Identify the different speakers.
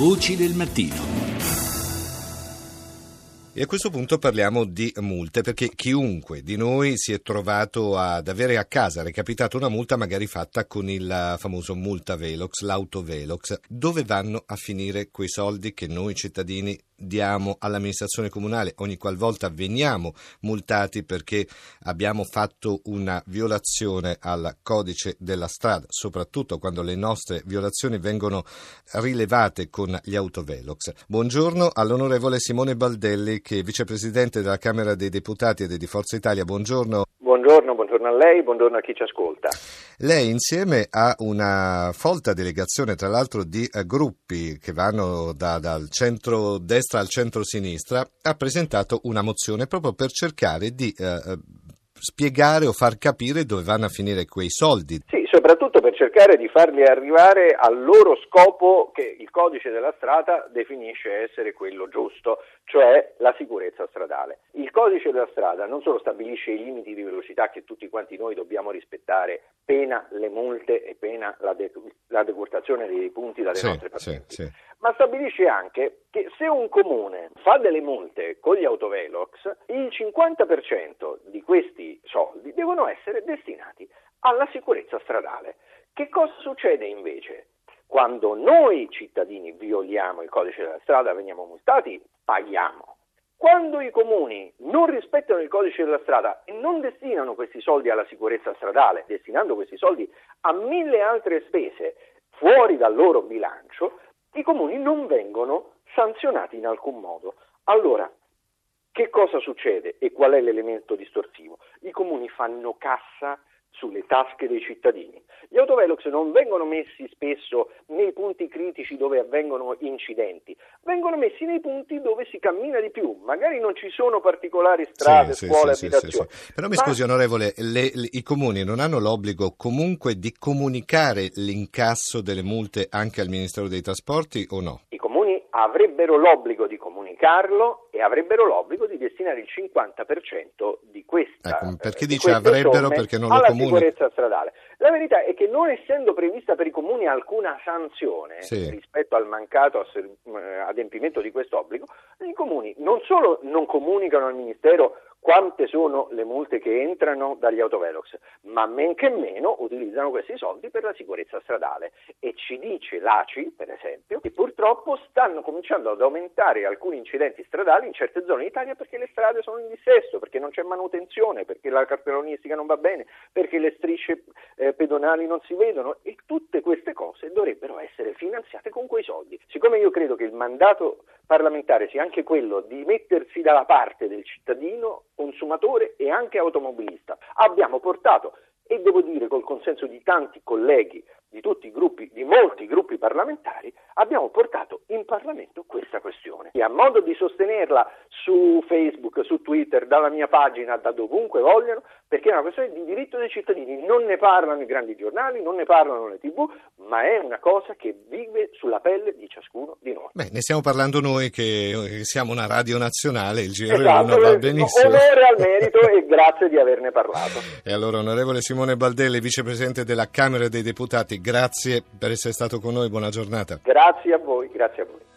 Speaker 1: Voci del mattino.
Speaker 2: E a questo punto parliamo di multe, perché chiunque di noi si è trovato ad avere a casa recapitato una multa magari fatta con il famoso multa Velox, l'auto Velox. Dove vanno a finire quei soldi che noi cittadini diamo all'amministrazione comunale ogni qualvolta veniamo multati perché abbiamo fatto una violazione al codice della strada, soprattutto quando le nostre violazioni vengono rilevate con gli autovelox. Buongiorno all'onorevole Simone Baldelli che è vicepresidente della Camera dei Deputati e di Forza Italia. Buongiorno.
Speaker 3: Buongiorno, buongiorno a lei, buongiorno a chi ci ascolta.
Speaker 2: Lei insieme a una folta delegazione, tra l'altro di eh, gruppi che vanno da, dal centro-destra al centro-sinistra, ha presentato una mozione proprio per cercare di eh, eh spiegare o far capire dove vanno a finire quei soldi.
Speaker 3: Sì, soprattutto per cercare di farli arrivare al loro scopo che il codice della strada definisce essere quello giusto, cioè la sicurezza stradale. Il codice della strada non solo stabilisce i limiti di velocità che tutti quanti noi dobbiamo rispettare, pena le multe e pena la, de- la decurtazione dei punti dalle
Speaker 2: sì,
Speaker 3: nostre partite,
Speaker 2: sì, sì.
Speaker 3: ma stabilisce anche che se un comune fa delle multe con gli autovelox, il 50% di questi soldi devono essere destinati alla sicurezza stradale. Che cosa succede invece? Quando noi cittadini violiamo il codice della strada, veniamo multati, paghiamo. Quando i comuni non rispettano il codice della strada e non destinano questi soldi alla sicurezza stradale, destinando questi soldi a mille altre spese fuori dal loro bilancio, i comuni non vengono sanzionati in alcun modo. Allora, che cosa succede e qual è l'elemento distorsivo? I comuni fanno cassa sulle tasche dei cittadini. Gli autovelox non vengono messi spesso nei punti critici dove avvengono incidenti, vengono messi nei punti dove si cammina di più, magari non ci sono particolari strade,
Speaker 2: sì,
Speaker 3: scuole,
Speaker 2: sì,
Speaker 3: abitazioni.
Speaker 2: Sì, Però mi Ma... scusi onorevole, le, le, i comuni non hanno l'obbligo comunque di comunicare l'incasso delle multe anche al Ministero dei Trasporti o no?
Speaker 3: I comuni avrebbero l'obbligo di comunicarlo e avrebbero l'obbligo di destinare il 50% di questa
Speaker 2: ecco, perché
Speaker 3: eh,
Speaker 2: dice avrebbero perché non lo comunicano?
Speaker 3: sicurezza stradale. La verità è che non essendo prevista per i comuni alcuna sanzione
Speaker 2: sì.
Speaker 3: rispetto al mancato eh, adempimento di questo obbligo, i comuni non solo non comunicano al Ministero quante sono le multe che entrano dagli autovelox, ma men che meno utilizzano questi soldi per la sicurezza stradale. E ci dice l'ACI, per esempio, che purtroppo stanno cominciando ad aumentare alcuni incidenti stradali in certe zone d'Italia perché le strade sono in dissesto, perché non c'è manutenzione, perché la cartellonistica non va bene, perché le strisce eh, pedonali non si vedono e tutte queste cose dovrebbero essere finanziate con quei soldi. Siccome io credo che il mandato parlamentare sia anche quello di mettersi dalla parte del cittadino, consumatore e anche automobilista. Abbiamo portato, e devo dire col consenso di tanti colleghi di tutti i gruppi, di molti gruppi parlamentari, abbiamo portato in Parlamento questa questione. E a modo di sostenerla su Facebook, su Twitter, dalla mia pagina, da dovunque vogliono, perché è una questione di diritto dei cittadini. Non ne parlano i grandi giornali, non ne parlano le tv, ma è una cosa che vive sulla pelle di ciascuno di noi.
Speaker 2: Beh, ne stiamo parlando noi che siamo una radio nazionale, il GR1
Speaker 3: esatto,
Speaker 2: va benissimo.
Speaker 3: Onore al merito e grazie di averne parlato.
Speaker 2: E allora, onorevole Simone Baldelli, vicepresidente della Camera dei Deputati, grazie per essere stato con noi, buona giornata.
Speaker 3: Grazie a voi, grazie a voi.